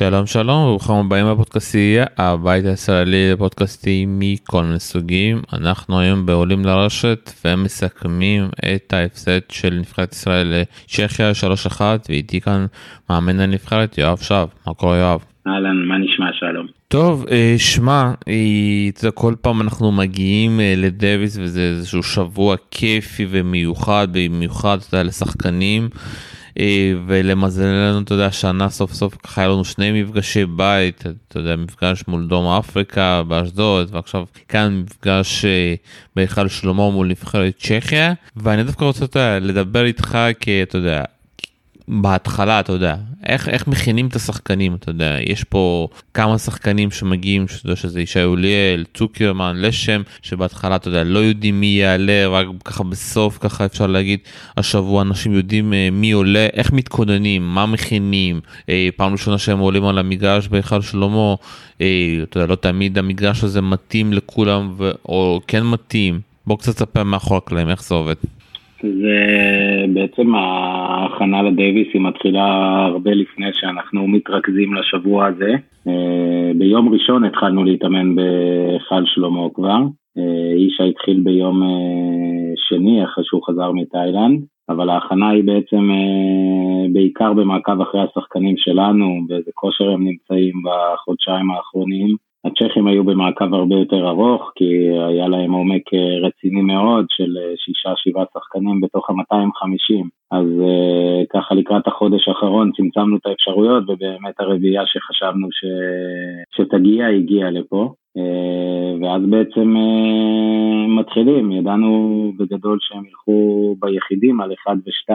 שלום שלום וברוכים הבאים לפודקאסטייה הבית הישראלי לפודקאסטים מכל מיני סוגים אנחנו היום בעולים לרשת ומסכמים את ההפסד של נבחרת ישראל לצ'כיה 3-1 ואיתי כאן מאמן הנבחרת יואב שב מה קורה יואב? אהלן מה נשמע שלום. טוב אה, שמע אה, כל פעם אנחנו מגיעים אה, לדוויס וזה איזשהו שבוע כיפי ומיוחד במיוחד לשחקנים. אה, ולמזלנו אתה יודע שנה סוף סוף ככה היה לנו שני מפגשי בית אתה יודע מפגש מול דרום אפריקה באשדוד ועכשיו כאן מפגש אה, בהיכל שלמה מול נבחרת צ'כיה. ואני דווקא רוצה לדבר איתך כי אתה יודע בהתחלה אתה יודע. איך איך מכינים את השחקנים אתה יודע? יש פה כמה שחקנים שמגיעים שאתה יודע, שזה ישי אוליאל צוקרמן לשם שבהתחלה אתה יודע לא יודעים מי יעלה רק ככה בסוף ככה אפשר להגיד השבוע אנשים יודעים אה, מי עולה איך מתכוננים מה מכינים. אה, פעם ראשונה שהם עולים על המגרש בהיכל שלמה אה, אתה יודע לא תמיד המגרש הזה מתאים לכולם ו... או כן מתאים. בוא קצת תספר מאחורי הקלעים איך זה עובד. זה בעצם ההכנה לדייוויס היא מתחילה הרבה לפני שאנחנו מתרכזים לשבוע הזה. אה, ביום ראשון התחלנו להתאמן בהיכל שלמה כבר. אה, אישה התחיל ביום אה, שני אחרי שהוא חזר מתאילנד, אבל ההכנה היא בעצם בעיקר במעקב אחרי השחקנים שלנו, באיזה כושר הם נמצאים בחודשיים האחרונים. הצ'כים היו במעקב הרבה יותר ארוך, כי היה להם עומק אה, רציני מאוד של אה, שישה, שבעה שחקנים בתוך ה-250. אז uh, ככה לקראת החודש האחרון צמצמנו את האפשרויות, ובאמת הרביעייה שחשבנו ש... שתגיע, הגיעה לפה. ואז בעצם מתחילים, ידענו בגדול שהם ילכו ביחידים על 1 ו-2.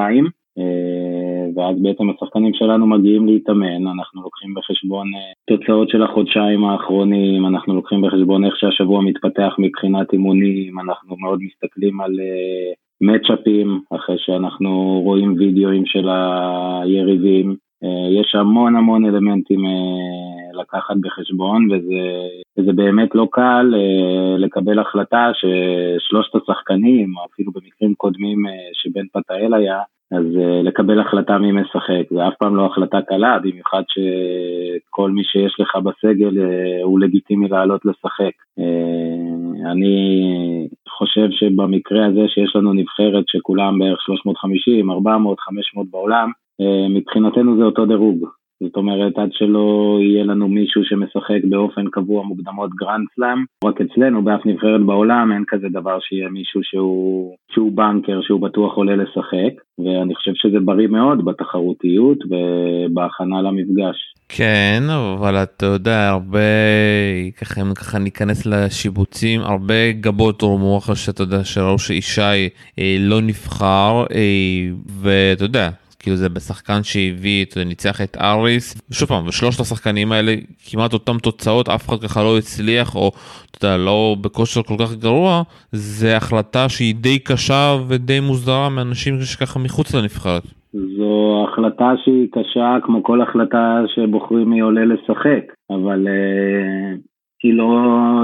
אה, ואז בעצם השחקנים שלנו מגיעים להתאמן, אנחנו לוקחים בחשבון אה, תוצאות של החודשיים האחרונים, אנחנו לוקחים בחשבון איך שהשבוע מתפתח מבחינת אימונים, אנחנו מאוד מסתכלים על מצ'אפים, אה, אחרי שאנחנו רואים וידאוים של היריבים, יש המון המון אלמנטים לקחת בחשבון, וזה, וזה באמת לא קל לקבל החלטה ששלושת השחקנים, או אפילו במקרים קודמים שבן פתאל היה, אז לקבל החלטה מי משחק, זה אף פעם לא החלטה קלה, במיוחד שכל מי שיש לך בסגל הוא לגיטימי לעלות לשחק. אני חושב שבמקרה הזה שיש לנו נבחרת שכולם בערך 350, 400, 500 בעולם, מבחינתנו זה אותו דירוג. זאת אומרת, עד שלא יהיה לנו מישהו שמשחק באופן קבוע מוקדמות גרנד סלאם, רק אצלנו, באף נבחרת בעולם, אין כזה דבר שיהיה מישהו שהוא, שהוא בנקר, שהוא בטוח עולה לשחק, ואני חושב שזה בריא מאוד בתחרותיות ובהכנה למפגש. כן, אבל אתה יודע, הרבה, ככה אם ככה ניכנס לשיבוצים, הרבה גבות הורמו אחרי שאתה יודע שראו שישי אה, לא נבחר, אה, ואתה יודע, כאילו זה בשחקן שהביא, אתה יודע, ניצח את אריס, ושוב פעם, ושלושת השחקנים האלה כמעט אותם תוצאות, אף אחד ככה לא הצליח, או אתה יודע, לא בכושר כל כך גרוע, זה החלטה שהיא די קשה ודי מוזרה מאנשים שככה מחוץ לנבחרת. זו החלטה שהיא קשה כמו כל החלטה שבוחרים מי עולה לשחק, אבל uh, היא לא,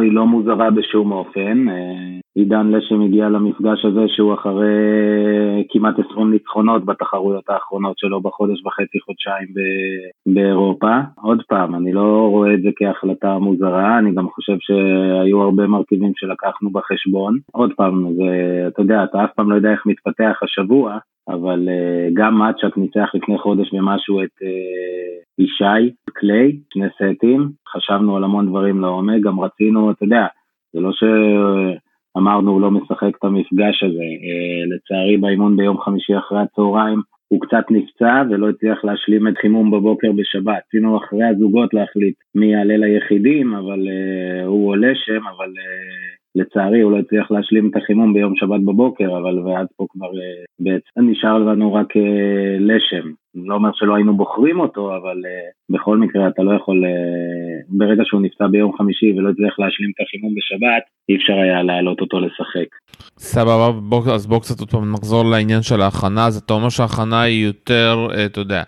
היא לא מוזרה בשום אופן. אה, עידן לשם הגיע למפגש הזה שהוא אחרי כמעט 20 ניצחונות בתחרויות האחרונות שלו בחודש וחצי, חודשיים באירופה. עוד פעם, אני לא רואה את זה כהחלטה מוזרה, אני גם חושב שהיו הרבה מרכיבים שלקחנו בחשבון. עוד פעם, זה, אתה יודע, אתה אף פעם לא יודע איך מתפתח השבוע, אבל uh, גם מאצ'אק ניצח לפני חודש ומשהו את uh, ישי, קליי, שני סטים, חשבנו על המון דברים לעומק, גם רצינו, אתה יודע, זה לא שאמרנו הוא לא משחק את המפגש הזה, uh, לצערי באימון ביום חמישי אחרי הצהריים הוא קצת נפצע ולא הצליח להשלים את חימום בבוקר בשבת. רצינו אחרי הזוגות להחליט מי יעלה ליחידים, אבל uh, הוא עולה שם, אבל uh, לצערי הוא לא הצליח להשלים את החימום ביום שבת בבוקר, אבל ועד פה כבר בעצם נשאר לנו רק לשם. לא אומר שלא היינו בוחרים אותו, אבל uh, בכל מקרה אתה לא יכול, uh, ברגע שהוא נפצע ביום חמישי ולא הצליח להשלים את החימום בשבת, אי אפשר היה להעלות אותו לשחק. סבבה, בוא, אז בוא קצת עוד פעם נחזור לעניין של ההכנה, אז אתה אומר שההכנה היא יותר, אתה יודע,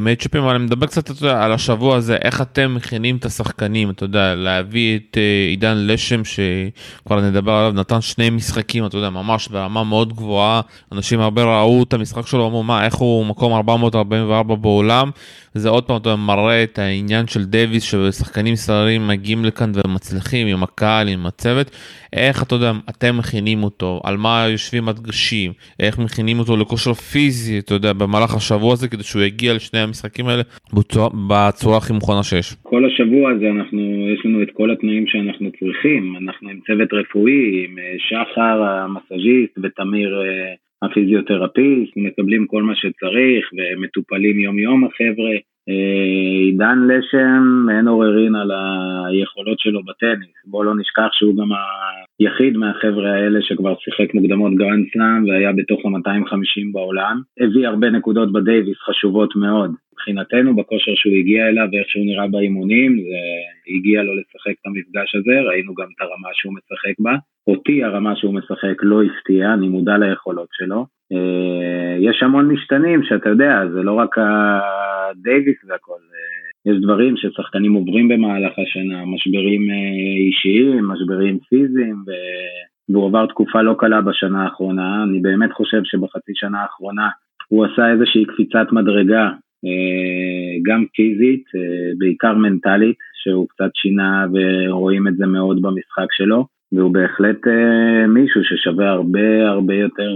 מצ'אפים, אבל אני מדבר קצת יודע, על השבוע הזה, איך אתם מכינים את השחקנים, אתה יודע, להביא את עידן לשם, שכבר נדבר עליו, נתן שני משחקים, אתה יודע, ממש ברמה מאוד גבוהה, אנשים הרבה ראו את המשחק שלו, אמרו, מה, איך הוא מקום 400 44 בעולם, זה עוד פעם מראה את העניין של דייוויס ששחקנים ישראלים מגיעים לכאן ומצליחים עם הקהל, עם הצוות, איך אתה יודע, אתם מכינים אותו, על מה יושבים הדגשים, איך מכינים אותו לכושר פיזי, אתה יודע, במהלך השבוע הזה כדי שהוא יגיע לשני המשחקים האלה בצורה, בצורה הכי מוכנה שיש. כל השבוע הזה אנחנו, יש לנו את כל התנאים שאנחנו צריכים, אנחנו עם צוות רפואי, עם אה, שחר המסאז'יסט ותמיר אה, הפיזיותרפיסט, מקבלים כל מה שצריך ומטופלים יום יום החבר'ה. אה, עידן לשם, אין עוררין על היכולות שלו בטניס. בואו לא נשכח שהוא גם היחיד מהחבר'ה האלה שכבר שיחק מוקדמות גרנד סלאם והיה בתוך ה-250 בעולם. הביא הרבה נקודות בדייוויס חשובות מאוד. מבחינתנו, בכושר שהוא הגיע אליו ואיך שהוא נראה באימונים, זה הגיע לו לשחק את המפגש הזה, ראינו גם את הרמה שהוא משחק בה. אותי הרמה שהוא משחק לא הפתיעה, אני מודע ליכולות שלו. אה, יש המון משתנים שאתה יודע, זה לא רק הדייוויס והכל, יש דברים ששחקנים עוברים במהלך השנה, משברים אה, אישיים, משברים פיזיים, ו... והוא עבר תקופה לא קלה בשנה האחרונה, אני באמת חושב שבחצי שנה האחרונה הוא עשה איזושהי קפיצת מדרגה, אה, גם פיזית, בעיקר מנטלית, שהוא קצת שינה ורואים את זה מאוד במשחק שלו, והוא בהחלט מישהו ששווה הרבה הרבה יותר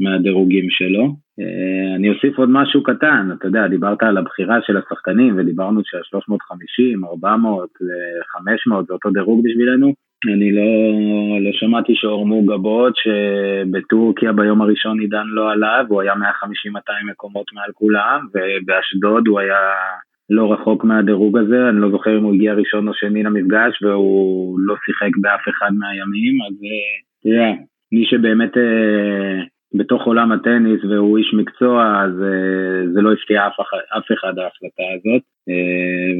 מהדירוגים שלו. אה, אני אוסיף עוד משהו קטן, אתה יודע, דיברת על הבחירה של השחקנים ודיברנו שה-350, 400, 500 זה אותו דירוג בשבילנו. אני לא, לא שמעתי שהורמו גבות שבטורקיה ביום הראשון עידן לא עלה והוא היה 150-200 מקומות מעל כולם ובאשדוד הוא היה לא רחוק מהדירוג הזה, אני לא זוכר אם הוא הגיע ראשון או שני למפגש והוא לא שיחק באף אחד מהימים, אז אה, תראה, מי שבאמת אה, בתוך עולם הטניס והוא איש מקצוע, אז uh, זה לא הפתיע אף, אף אחד ההחלטה הזאת. Uh,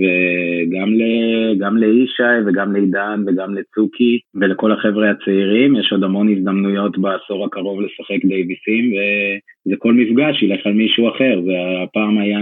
וגם לישי וגם לעידן וגם לצוקי ולכל החבר'ה הצעירים, יש עוד המון הזדמנויות בעשור הקרוב לשחק דייוויסים, וזה כל מפגש ילך על מישהו אחר, והפעם היה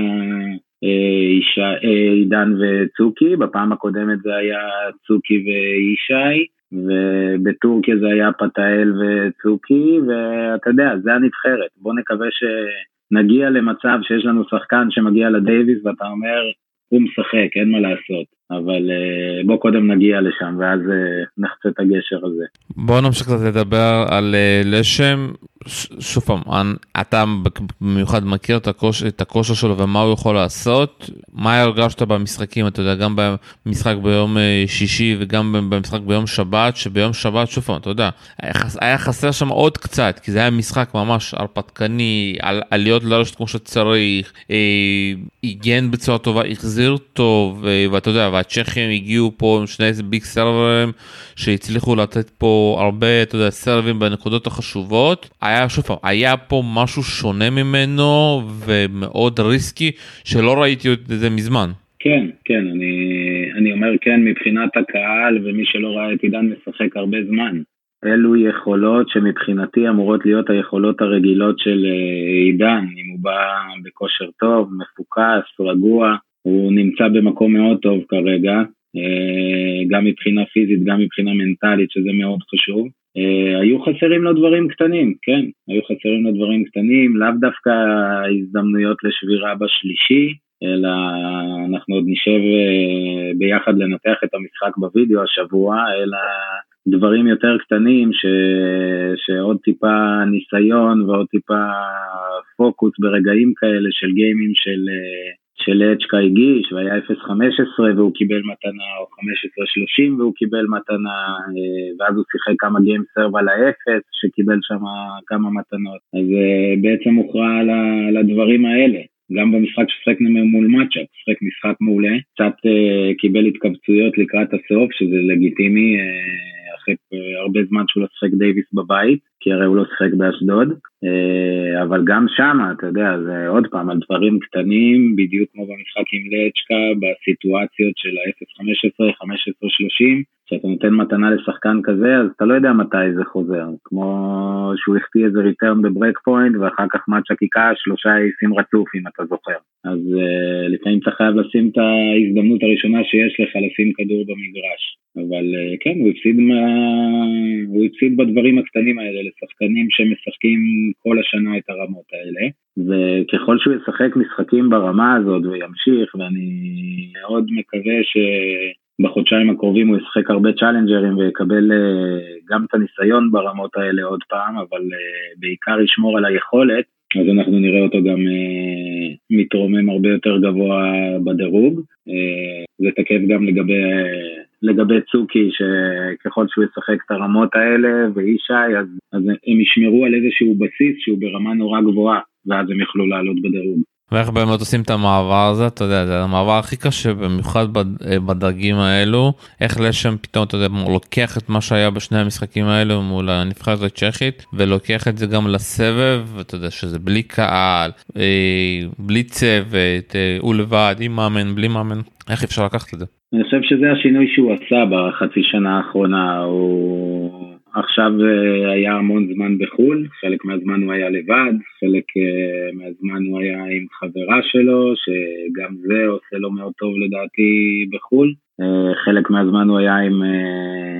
uh, עידן וצוקי, בפעם הקודמת זה היה צוקי וישי. ובטורקיה זה היה פתאל וצוקי, ואתה יודע, זה הנבחרת. בוא נקווה שנגיע למצב שיש לנו שחקן שמגיע לדייוויס ואתה אומר, הוא משחק, אין מה לעשות. אבל אה, בוא קודם נגיע לשם ואז אה, נחצה את הגשר הזה. בוא נמשיך קצת לדבר על אה, לשם. שוב פעם, אתה במיוחד מכיר את הכושר, שלו ומה הוא יכול לעשות. מה הרגשת במשחקים, אתה יודע, גם במשחק ביום שישי וגם במשחק ביום שבת, שביום שבת, שוב פעם, אתה יודע, היה חסר שם עוד קצת, כי זה היה משחק ממש הרפתקני, על עליות לרשת כמו שצריך, הגן בצורה טובה, החזיר טוב, ואתה יודע, והצ'כים הגיעו פה עם שני ביג סרברים שהצליחו לתת פה הרבה, אתה יודע, סרבים בנקודות החשובות. היה, שוב פעם, היה פה משהו שונה ממנו ומאוד ריסקי שלא ראיתי את זה מזמן. כן, כן, אני, אני אומר כן מבחינת הקהל ומי שלא ראה את עידן משחק הרבה זמן. אלו יכולות שמבחינתי אמורות להיות היכולות הרגילות של אה, עידן, אם הוא בא בכושר טוב, מפוקס, רגוע, הוא נמצא במקום מאוד טוב כרגע, גם מבחינה פיזית, גם מבחינה מנטלית, שזה מאוד חשוב. אה, היו חסרים לו דברים קטנים, כן, היו חסרים לו דברים קטנים, לאו דווקא הזדמנויות לשבירה בשלישי, אלא אנחנו עוד נשב אה, ביחד לנתח את המשחק בווידאו השבוע, אלא דברים יותר קטנים ש... שעוד טיפה ניסיון ועוד טיפה פוקוס ברגעים כאלה של גיימים של של אצ'קה הגיש והיה 0.15 והוא קיבל מתנה, או 15.30 והוא קיבל מתנה, אה, ואז הוא שיחק כמה גיים סרב על האפס שקיבל שם כמה מתנות. אז אה, בעצם הוכרע על הדברים האלה. גם במשחק ששחק מול מאצ'אפ, שחק משחק מעולה, קצת uh, קיבל התקבצויות לקראת הסוף, שזה לגיטימי, uh, אחרי הרבה זמן שהוא לא שיחק דייוויס בבית, כי הרי הוא לא שיחק באשדוד, אה, אבל גם שם, אתה יודע, זה עוד פעם על דברים קטנים, בדיוק כמו במשחק עם לצ'קה, בסיטואציות של ה-0-15, 15-30, כשאתה נותן מתנה לשחקן כזה, אז אתה לא יודע מתי זה חוזר. כמו שהוא החטיא איזה return ב break point, ואחר כך מאצ'ק היכה שלושה אייסים רצוף, אם אתה זוכר. אז אה, לפעמים אתה חייב לשים את ההזדמנות הראשונה שיש לך לשים כדור במגרש. אבל אה, כן, הוא הפסיד, מה... הוא הפסיד בדברים הקטנים האלה לשחקנים שמשחקים כל השנה את הרמות האלה. וככל שהוא ישחק משחקים ברמה הזאת וימשיך, ואני מאוד מקווה שבחודשיים הקרובים הוא ישחק הרבה צ'אלנג'רים ויקבל אה, גם את הניסיון ברמות האלה עוד פעם, אבל אה, בעיקר ישמור על היכולת, אז אנחנו נראה אותו גם אה, מתרומם הרבה יותר גבוה בדירוג. זה תקף גם לגבי, לגבי צוקי, שככל שהוא ישחק את הרמות האלה, וישי, אז, אז הם ישמרו על איזשהו בסיס שהוא ברמה נורא גבוהה. ואז הם יכלו לעלות בדירוג. ואיך באמת עושים את המעבר הזה אתה יודע זה המעבר הכי קשה במיוחד בדרגים האלו איך לשם פתאום אתה יודע לוקח את מה שהיה בשני המשחקים האלו מול הנבחרת הצ'כית ולוקח את זה גם לסבב אתה יודע שזה בלי קהל אה, בלי צוות אה, הוא לבד עם מאמן בלי מאמן איך אפשר לקחת את זה. אני חושב שזה השינוי שהוא עשה בחצי שנה האחרונה הוא עכשיו אה, היה המון זמן בחו"ל, חלק מהזמן הוא היה לבד, חלק אה, מהזמן הוא היה עם חברה שלו, שגם זה עושה לו מאוד טוב לדעתי בחו"ל. אה, חלק מהזמן הוא היה עם,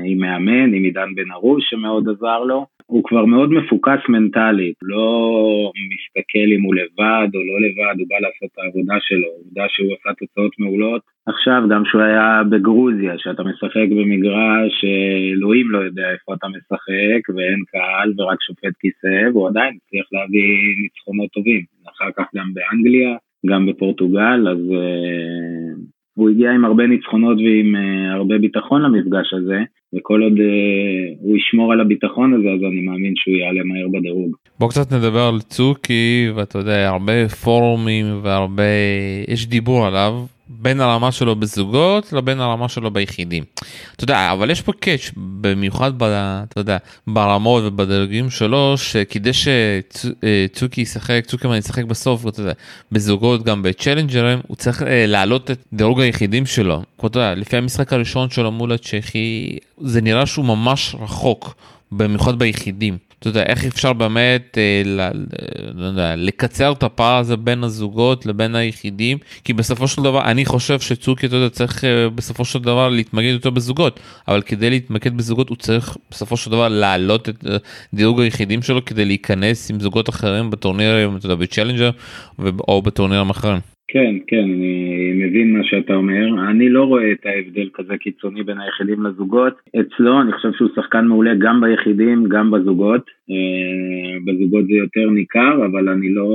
עם מאמן, עם עידן בן ארוש שמאוד עזר לו. הוא כבר מאוד מפוקס מנטלית, לא מסתכל אם הוא לבד או לא לבד, הוא בא לעשות את העבודה שלו, עובדה שהוא עשה תוצאות מעולות. עכשיו, גם שהוא היה בגרוזיה, שאתה משחק במגרש שאלוהים לא יודע איפה אתה משחק, ואין קהל ורק שופט כיסא, והוא עדיין הצליח להביא ניצחונות טובים. אחר כך גם באנגליה, גם בפורטוגל, אז uh, הוא הגיע עם הרבה ניצחונות ועם uh, הרבה ביטחון למפגש הזה. וכל עוד uh, הוא ישמור על הביטחון הזה, אז אני מאמין שהוא יעלה מהר בדירוג. בוא קצת נדבר על צוקי, ואתה יודע, הרבה פורומים והרבה, יש דיבור עליו, בין הרמה שלו בזוגות לבין הרמה שלו ביחידים. אתה יודע, אבל יש פה קאץ' במיוחד ב, אתה יודע, ברמות ובדרגים שלו, שכדי שצוקי ישחק, צוקרמן ישחק בסוף, אתה יודע, בזוגות גם בצ'לנג'רים, הוא צריך אה, להעלות את דירוג היחידים שלו. אתה יודע, לפי המשחק הראשון שלו מול הצ'כי, זה נראה שהוא ממש רחוק, במיוחד ביחידים. אתה יודע, איך אפשר באמת, אה, ל, לא יודע, לקצר את הפער הזה בין הזוגות לבין היחידים, כי בסופו של דבר, אני חושב שצוקי, אתה יודע, צריך אה, בסופו של דבר להתמקד יותר בזוגות, אבל כדי להתמקד בזוגות הוא צריך בסופו של דבר להעלות את אה, דירוג היחידים שלו כדי להיכנס עם זוגות אחרים בטורנירים, אתה יודע, בצ'לנג'ר או בטורנירים אחרים. כן, כן, אני מבין מה שאתה אומר. אני לא רואה את ההבדל כזה קיצוני בין היחידים לזוגות. אצלו אני חושב שהוא שחקן מעולה גם ביחידים, גם בזוגות. אה, בזוגות זה יותר ניכר, אבל אני לא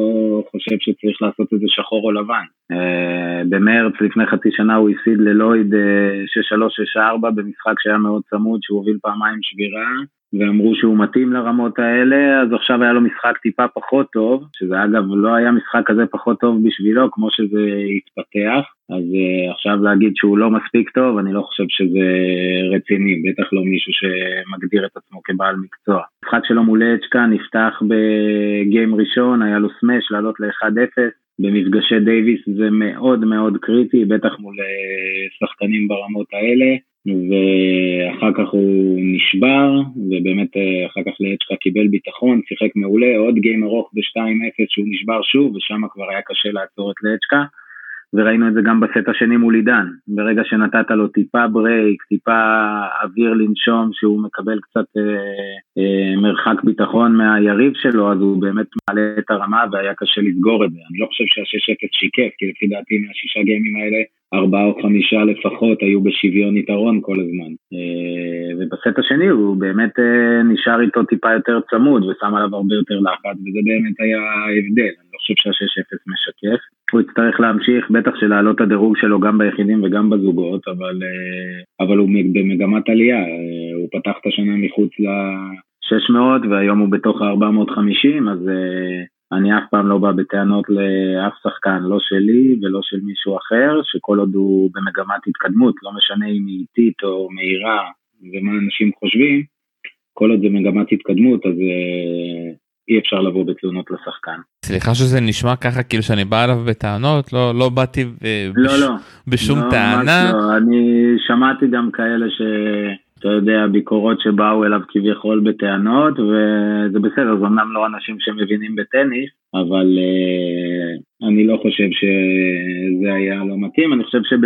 חושב שצריך לעשות את זה שחור או לבן. אה, במרץ לפני חצי שנה הוא הפסיד ללויד 6-3-6-4 אה, במשחק שהיה מאוד צמוד, שהוא הוביל פעמיים שבירה. ואמרו שהוא מתאים לרמות האלה, אז עכשיו היה לו משחק טיפה פחות טוב, שזה אגב לא היה משחק כזה פחות טוב בשבילו, כמו שזה התפתח, אז uh, עכשיו להגיד שהוא לא מספיק טוב, אני לא חושב שזה רציני, בטח לא מישהו שמגדיר את עצמו כבעל מקצוע. המשחק שלו מול אצ'קה נפתח בגיים ראשון, היה לו סמאש לעלות ל-1-0, במפגשי דייוויס זה מאוד מאוד קריטי, בטח מול uh, שחקנים ברמות האלה. ואחר כך הוא נשבר, ובאמת אה, אחר כך לאצ'קה קיבל ביטחון, שיחק מעולה, עוד גיים ארוך ב-2-0 שהוא נשבר שוב, ושם כבר היה קשה לעצור את לאצ'קה. וראינו את זה גם בסט השני מול עידן. ברגע שנתת לו טיפה break, טיפה אוויר לנשום, שהוא מקבל קצת אה, אה, מרחק ביטחון מהיריב שלו, אז הוא באמת מעלה את הרמה והיה קשה לסגור את זה. אני לא חושב שה-6-0 שיקף, כי לפי דעתי מהשישה גיימים האלה, ארבעה או חמישה לפחות היו בשוויון יתרון כל הזמן. אה, ובסט השני הוא באמת אה, נשאר איתו טיפה יותר צמוד ושם עליו הרבה יותר לחץ, וזה באמת היה ההבדל. אני לא חושב שה-6-0 משקף. הוא יצטרך להמשיך, בטח שלהעלות את הדירוג שלו גם ביחידים וגם בזוגות, אבל, אה, אבל הוא במגמת עלייה, הוא פתח את השנה מחוץ ל-600 והיום הוא בתוך ה-450, אז אני אף פעם לא בא בטענות לאף שחקן, לא שלי ולא של מישהו אחר, שכל עוד הוא במגמת התקדמות, לא משנה אם היא איטית או מהירה ומה אנשים חושבים, כל עוד זה מגמת התקדמות, אז אי אפשר לבוא בתלונות לשחקן. סליחה שזה נשמע ככה כאילו שאני בא אליו בטענות לא לא באתי לא, בש... לא. בשום לא, טענה. לא. אני שמעתי גם כאלה שאתה יודע ביקורות שבאו אליו כביכול בטענות וזה בסדר זה אמנם לא אנשים שמבינים בטניס אבל uh, אני לא חושב שזה היה לא מתאים אני חושב שב...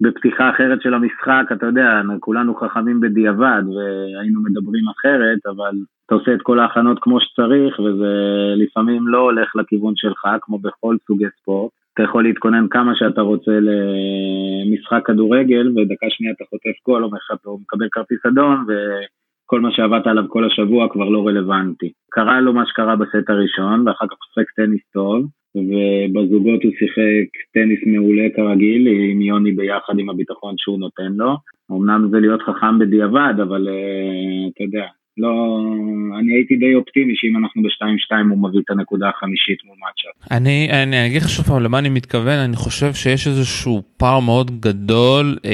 בפתיחה אחרת של המשחק, אתה יודע, כולנו חכמים בדיעבד והיינו מדברים אחרת, אבל אתה עושה את כל ההכנות כמו שצריך, וזה לפעמים לא הולך לכיוון שלך, כמו בכל סוגי ספורט. אתה יכול להתכונן כמה שאתה רוצה למשחק כדורגל, ודקה שנייה אתה חוטף גול או מקבל כרטיס אדום, וכל מה שעבדת עליו כל השבוע כבר לא רלוונטי. קרה לו מה שקרה בסט הראשון, ואחר כך הוא שיחק טניס טוב, ובזוגות הוא שיחק טניס מעולה כרגיל, עם יוני ביחד עם הביטחון שהוא נותן לו. אמנם זה להיות חכם בדיעבד, אבל uh, אתה יודע, לא, אני הייתי די אופטימי שאם אנחנו ב-2-2 הוא מביא את הנקודה החמישית מול מאצ'אפ. אני, אני אגיד לך שוב פעם למה אני מתכוון, אני חושב שיש איזשהו פער מאוד גדול אה,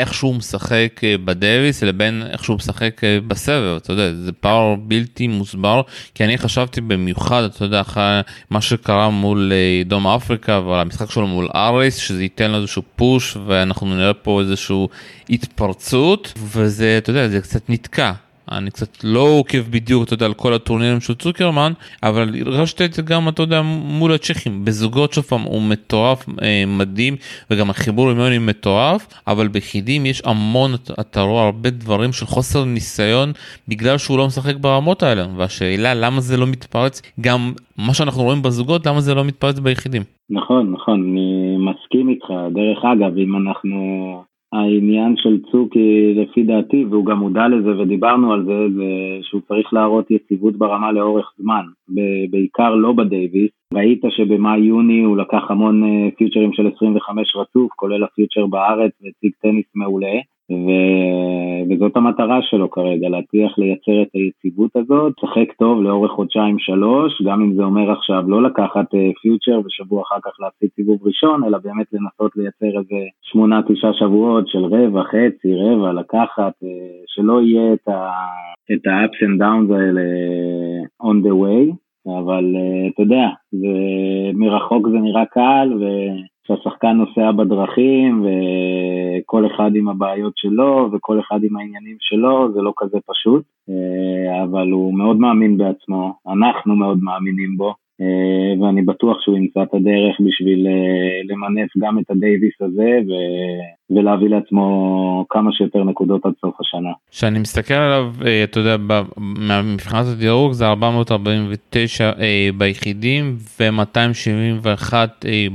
איך שהוא משחק אה, בדוויס לבין איך שהוא משחק אה, בסבב, אתה יודע, זה פער בלתי מוסבר, כי אני חשבתי במיוחד, אתה יודע, אחרי מה שקרה מול דרום אפריקה והמשחק שלו מול אריס, שזה ייתן לו איזשהו פוש ואנחנו נראה פה איזשהו התפרצות, וזה, אתה יודע, זה קצת נתקע. אני קצת לא עוקב בדיוק, אתה יודע, על כל הטורנירים של צוקרמן, אבל הרגשתי את זה גם, אתה יודע, מול הצ'כים. בזוגות שוב פעם הוא מטורף, אה, מדהים, וגם החיבור עם יוני מטורף, אבל ביחידים יש המון, אתה רואה הרבה דברים של חוסר ניסיון, בגלל שהוא לא משחק ברמות האלה, והשאלה למה זה לא מתפרץ, גם מה שאנחנו רואים בזוגות, למה זה לא מתפרץ ביחידים. נכון, נכון, אני מסכים איתך. דרך אגב, אם אנחנו העניין של צוקי לפי דעתי, והוא גם מודע לזה ודיברנו על זה, זה שהוא צריך להראות יציבות ברמה לאורך זמן, בעיקר לא בדייוויס. ראית שבמאי-יוני הוא לקח המון פיוטרים של 25 רצוף, כולל הפיוטר בארץ, והציג טניס מעולה. ו... וזאת המטרה שלו כרגע, להצליח לייצר את היציבות הזאת, לשחק טוב לאורך חודשיים-שלוש, גם אם זה אומר עכשיו לא לקחת פיוטר uh, ושבוע אחר כך להפסיד סיבוב ראשון, אלא באמת לנסות לייצר איזה שמונה-תשעה שבועות של רבע, חצי, רבע, לקחת, uh, שלא יהיה את ה-ups and downs האלה on the way, אבל uh, אתה יודע, מרחוק זה נראה קל, ו... שהשחקן נוסע בדרכים וכל אחד עם הבעיות שלו וכל אחד עם העניינים שלו, זה לא כזה פשוט, אה, אבל הוא מאוד מאמין בעצמו, אנחנו מאוד מאמינים בו, אה, ואני בטוח שהוא ימצא את הדרך בשביל אה, למנף גם את הדייוויס הזה. ולהביא לעצמו כמה שיותר נקודות עד סוף השנה. כשאני מסתכל עליו, אה, אתה יודע, מבחינת הדירוג זה 449 ביחידים ו-271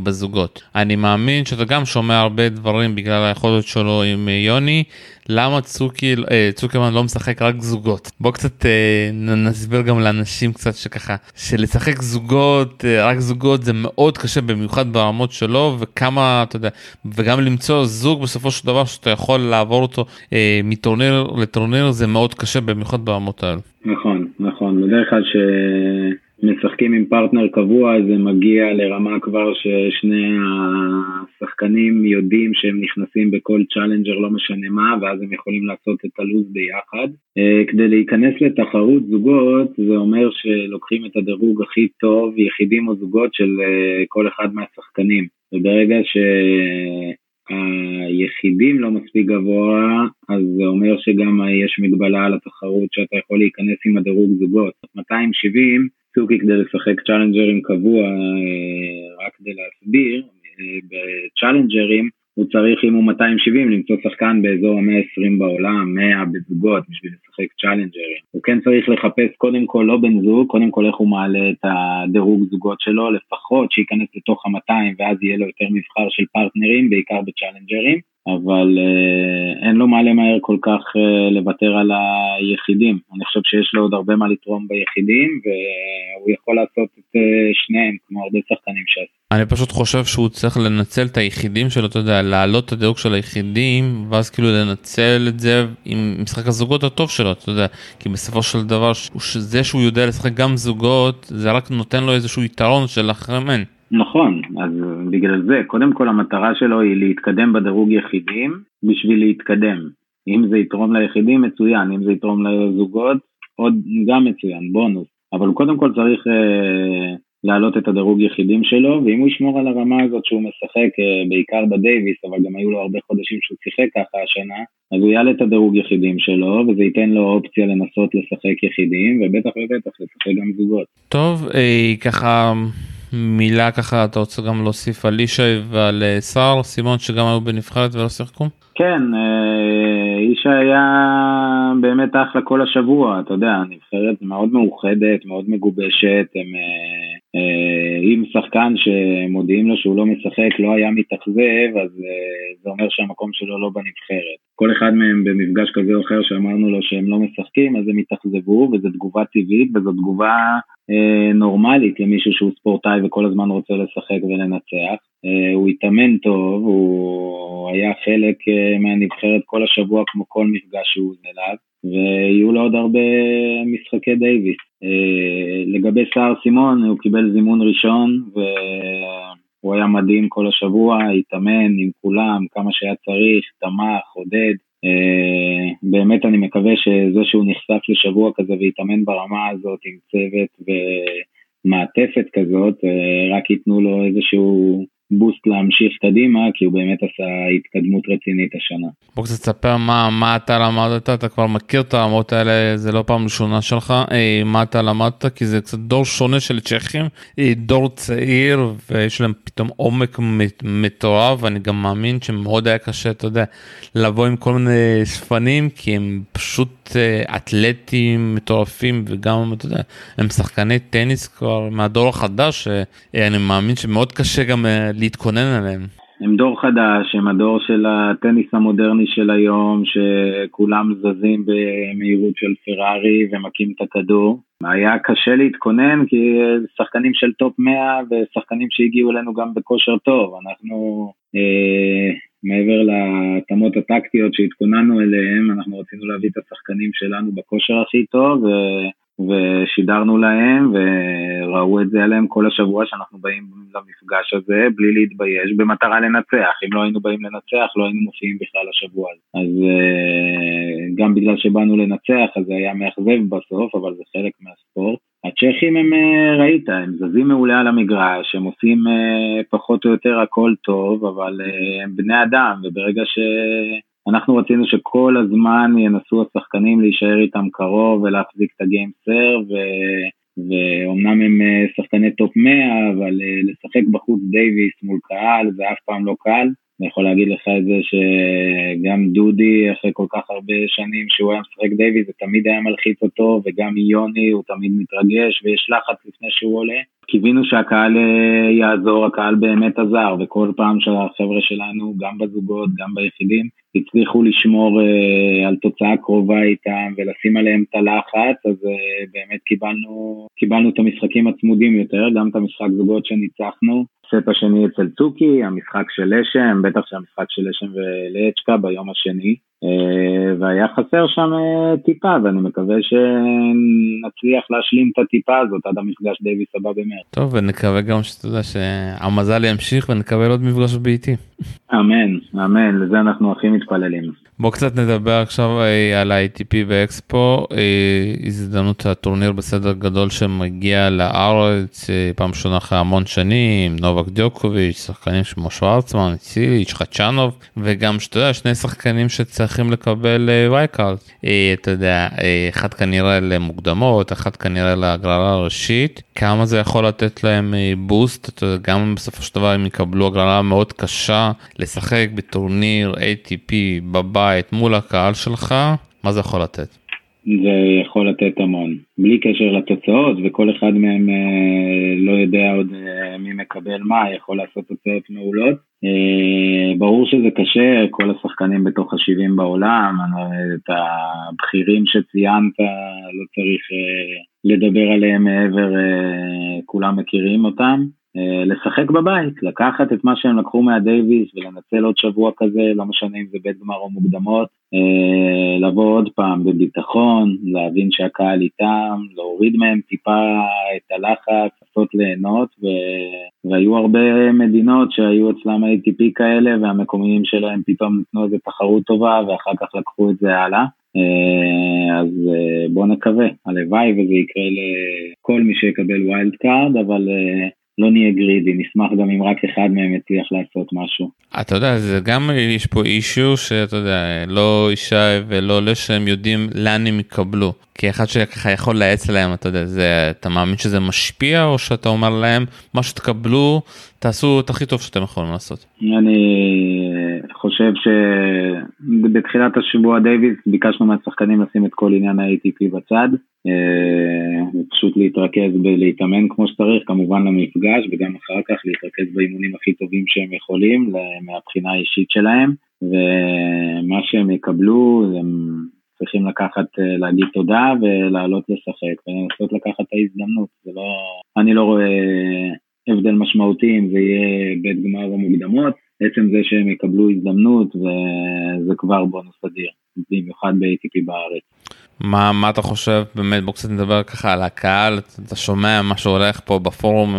בזוגות. אני מאמין שאתה גם שומע הרבה דברים בגלל היכולת שלו עם יוני, למה צוקי, צוקרמן לא משחק רק זוגות. בוא קצת נסביר גם לאנשים קצת שככה, שלשחק זוגות, רק זוגות זה מאוד קשה במיוחד ברמות שלו וכמה, אתה יודע, וגם למצוא זוג בסופו של דבר שאתה יכול לעבור אותו אה, מטורניר לטורניר זה מאוד קשה במיוחד ברמות האלו. נכון, נכון, בדרך כלל שמשחקים עם פרטנר קבוע זה מגיע לרמה כבר ששני השחקנים יודעים שהם נכנסים בכל צ'אלנג'ר לא משנה מה ואז הם יכולים לעשות את הלו"ז ביחד. אה, כדי להיכנס לתחרות זוגות זה אומר שלוקחים את הדירוג הכי טוב יחידים או זוגות של אה, כל אחד מהשחקנים וברגע ש... היחידים לא מספיק גבוה, אז זה אומר שגם יש מגבלה על התחרות שאתה יכול להיכנס עם הדירוג זוגות. 270, צוקי כדי לשחק צ'אלנג'רים קבוע, אה, רק כדי להסביר, אה, בצ'אלנג'רים הוא צריך, אם הוא 270, למצוא שחקן באזור ה-120 בעולם, 100 בזוגות, בשביל לשחק צ'אלנג'רים. הוא כן צריך לחפש קודם כל לא בן זוג, קודם כל איך הוא מעלה את הדירוג זוגות שלו, לפחות שייכנס לתוך ה-200 ואז יהיה לו יותר מבחר של פרטנרים, בעיקר בצ'אלנג'רים. אבל אה, אין לו מה למהר כל כך אה, לוותר על היחידים. אני חושב שיש לו עוד הרבה מה לתרום ביחידים, והוא יכול לעשות את אה, שניהם, כמו הרבה שחקנים שעשו. אני פשוט חושב שהוא צריך לנצל את היחידים שלו, אתה יודע, להעלות את הדירוג של היחידים, ואז כאילו לנצל את זה עם משחק הזוגות הטוב שלו, אתה יודע, כי בסופו של דבר, זה שהוא יודע לשחק גם זוגות, זה רק נותן לו איזשהו יתרון של אחרימן. נכון, אז בגלל זה, קודם כל המטרה שלו היא להתקדם בדירוג יחידים בשביל להתקדם. אם זה יתרום ליחידים, מצוין, אם זה יתרום לזוגות, עוד גם מצוין, בונוס. אבל הוא קודם כל צריך אה, להעלות את הדירוג יחידים שלו, ואם הוא ישמור על הרמה הזאת שהוא משחק אה, בעיקר בדייוויס, אבל גם היו לו הרבה חודשים שהוא שיחק ככה השנה, אז הוא יעלה את הדירוג יחידים שלו, וזה ייתן לו אופציה לנסות לשחק יחידים, ובטח ובטח לשחק גם זוגות. טוב, אה, ככה... מילה ככה אתה רוצה גם להוסיף על ישי ועל סער סימון שגם היו בנבחרת ולא שיחקו? כן, ישי היה באמת אחלה כל השבוע, אתה יודע, נבחרת מאוד מאוחדת, מאוד מגובשת, הם אם שחקן שמודיעים לו שהוא לא משחק לא היה מתאכזב, אז זה אומר שהמקום שלו לא בנבחרת. כל אחד מהם במפגש כזה או אחר שאמרנו לו שהם לא משחקים, אז הם התאכזבו, וזו תגובה טבעית, וזו תגובה אה, נורמלית למישהו שהוא ספורטאי וכל הזמן רוצה לשחק ולנצח. אה, הוא התאמן טוב, הוא היה חלק אה, מהנבחרת כל השבוע כמו כל מפגש שהוא אליו, ויהיו לו עוד הרבה משחקי דייוויס. אה, לגבי סער סימון, הוא קיבל זימון ראשון, והוא היה מדהים כל השבוע, התאמן עם כולם, כמה שהיה צריך, תמך, עודד. Uh, באמת אני מקווה שזה שהוא נחשף לשבוע כזה והתאמן ברמה הזאת עם צוות ומעטפת כזאת, uh, רק ייתנו לו איזשהו בוסט להמשיך קדימה, כי הוא באמת עשה התקדמות רצינית השנה. בוא קצת תספר מה, מה אתה למדת, אתה כבר מכיר את הרמות האלה, זה לא פעם ראשונה שלך, אה, מה אתה למדת, כי זה קצת דור שונה של צ'כים, אה, דור צעיר, ויש להם פתאום עומק מטורף, ואני גם מאמין שמאוד היה קשה, אתה יודע, לבוא עם כל מיני שפנים, כי הם פשוט אה, אתלטים מטורפים, וגם, אתה יודע, הם שחקני טניס כבר מהדור החדש, אני מאמין שמאוד קשה גם להתכונן עליהם. הם דור חדש, הם הדור של הטניס המודרני של היום, שכולם זזים במהירות של פרארי ומכים את הכדור. היה קשה להתכונן כי שחקנים של top 100 ושחקנים שהגיעו אלינו גם בכושר טוב. אנחנו, אה, מעבר להתאמות הטקטיות שהתכוננו אליהם, אנחנו רצינו להביא את השחקנים שלנו בכושר הכי טוב. ו... ושידרנו להם וראו את זה עליהם כל השבוע שאנחנו באים למפגש הזה בלי להתבייש במטרה לנצח. אם לא היינו באים לנצח לא היינו מופיעים בכלל השבוע הזה. אז אה, גם בגלל שבאנו לנצח אז זה היה מאכזב בסוף אבל זה חלק מהספורט. הצ'כים הם, אה, ראית, הם זזים מעולה על המגרש, הם עושים אה, פחות או יותר הכל טוב, אבל הם בני אדם, וברגע ש... אנחנו רצינו שכל הזמן ינסו השחקנים להישאר איתם קרוב ולהחזיק את הגיים סרב, ואומנם הם אה, שחקני top 100, אבל אה, לשחק בחוץ דייוויס מול קהל זה אף פעם לא קל. אני יכול להגיד לך את זה שגם דודי, אחרי כל כך הרבה שנים שהוא היה משחק דייוויס, זה תמיד היה מלחיץ אותו, וגם יוני, הוא תמיד מתרגש, ויש לחץ לפני שהוא עולה. קיווינו שהקהל אה, יעזור, הקהל באמת עזר, וכל פעם שהחבר'ה שלנו, גם בזוגות, גם ביחידים, הצליחו לשמור אה, על תוצאה קרובה איתם ולשים עליהם את הלחץ, אז אה, באמת קיבלנו, קיבלנו את המשחקים הצמודים יותר, גם את המשחק זוגות שניצחנו. הסט השני אצל צוקי, המשחק של לשם, בטח שהמשחק של לשם ולצ'קה ביום השני. אה, והיה חסר שם אה, טיפה, ואני מקווה שנצליח להשלים את הטיפה הזאת עד המפגש דייוויס הבא במרץ. טוב, ונקווה גם שאתה יודע שהמזל ימשיך ונקבל עוד מפגש ביתי. אמן, אמן, לזה אנחנו הכי principal elemento. בוא קצת נדבר עכשיו אה, על ה-ATP ואקספו, הזדמנות הטורניר בסדר גדול שמגיע לארץ פעם ראשונה אחרי המון שנים, נובק דיוקוביץ', שחקנים כמו שוורצמן, ציליץ', חצ'אנוב, וגם שאתה יודע, שני שחקנים שצריך... צריכים לקבל wild card. אה, אה, אתה יודע, אה, אחד כנראה למוקדמות, אחד כנראה להגרלה הראשית. כמה זה יכול לתת להם boost, אתה יודע, גם בסופו של דבר הם יקבלו הגרלה מאוד קשה לשחק בטורניר ATP בבית מול הקהל שלך, מה זה יכול לתת? זה יכול לתת המון, בלי קשר לתוצאות, וכל אחד מהם אה, לא יודע עוד אה, מי מקבל מה, יכול לעשות תוצאות מעולות. אה, ברור שזה קשה, כל השחקנים בתוך ה-70 בעולם, את הבכירים שציינת, לא צריך אה, לדבר עליהם מעבר, אה, כולם מכירים אותם. אה, לשחק בבית, לקחת את מה שהם לקחו מהדייוויס ולנצל עוד שבוע כזה, לא משנה אם זה בית גמר או מוקדמות, אה, לבוא עוד פעם בביטחון, להבין שהקהל איתם, להוריד מהם טיפה את הלחץ, לעשות ליהנות, ו... והיו הרבה מדינות שהיו אצלם ATP כאלה והמקומיים שלהם פתאום נתנו איזה תחרות טובה ואחר כך לקחו את זה הלאה. אה, אז בואו נקווה, הלוואי וזה יקרה לכל מי שיקבל wild card, אבל לא נהיה greedy, נשמח גם אם רק אחד מהם יצליח לעשות משהו. אתה יודע, זה גם יש פה אישו שאתה יודע, לא ישי ולא לשם יודעים לאן הם יקבלו. כי אחד שככה יכול לייעץ להם, אתה יודע, זה, אתה מאמין שזה משפיע או שאתה אומר להם, מה שתקבלו, תעשו את הכי טוב שאתם יכולים לעשות. אני חושב שבתחילת השבוע דייוויס ביקשנו מהשחקנים לשים את כל עניין ה-ATP בצד. אה, פשוט להתרכז בלהתאמן כמו שצריך, כמובן למפגש, וגם אחר כך להתרכז באימונים הכי טובים שהם יכולים, מהבחינה האישית שלהם, ומה שהם יקבלו, הם צריכים לקחת, אה, להגיד תודה ולעלות לשחק, ולנסות לקחת את ההזדמנות, זה לא, אני לא רואה הבדל משמעותי אם זה יהיה בית גמר או מוקדמות, עצם זה שהם יקבלו הזדמנות וזה כבר בונוס אדיר, במיוחד ב-ATP בארץ. מה, מה אתה חושב באמת בוא קצת נדבר ככה על הקהל אתה שומע מה שהולך פה בפורום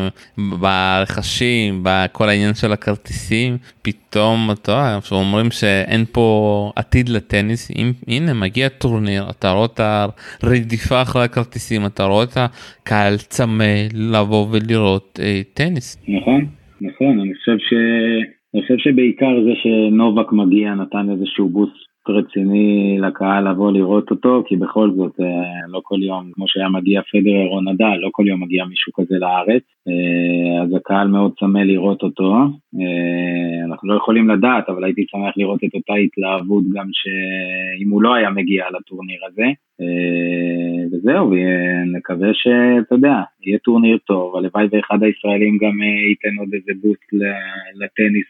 ברכשים בכל העניין של הכרטיסים פתאום אתה יודע שאומרים שאין פה עתיד לטניס אם הנה מגיע טורניר אתה רואה את הרדיפה אחרי הכרטיסים אתה רואה את הקהל צמא לבוא ולראות אה, טניס. נכון נכון אני חושב ש... אני חושב שבעיקר זה שנובק מגיע נתן איזשהו בוסט רציני לקהל לבוא לראות אותו, כי בכל זאת אה, לא כל יום, כמו שהיה מגיע פדרר או נדל, לא כל יום מגיע מישהו כזה לארץ, אה, אז הקהל מאוד צמא לראות אותו. אה, אנחנו לא יכולים לדעת, אבל הייתי שמח לראות את אותה התלהבות גם שאם הוא לא היה מגיע לטורניר הזה. וזהו, ונקווה שאתה יודע, יהיה טורניר טוב, הלוואי ואחד הישראלים גם ייתן עוד איזה בוסט לטניס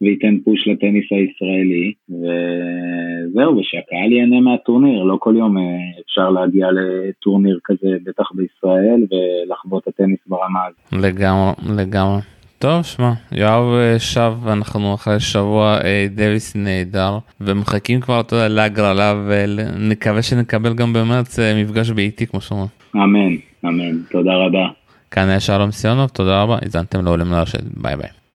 וייתן פוש לטניס הישראלי. וזהו, ושהקהל ייהנה מהטורניר, לא כל יום אה, אפשר להגיע לטורניר כזה, בטח בישראל, ולחוות את הטניס ברמה הזאת. לגמרי, לגמרי. טוב, שמע, יואב אה, שב, אנחנו אחרי שבוע אה, דוויס נהדר, ומחכים כבר, אתה יודע, להגרלה, ונקווה שנקבל גם במרץ מפגש ביתי, כמו שאומרים. אמן, אמן, תודה רבה. כאן היה שלום סיונוב, תודה רבה, האזנתם למעל לרשת, ביי ביי.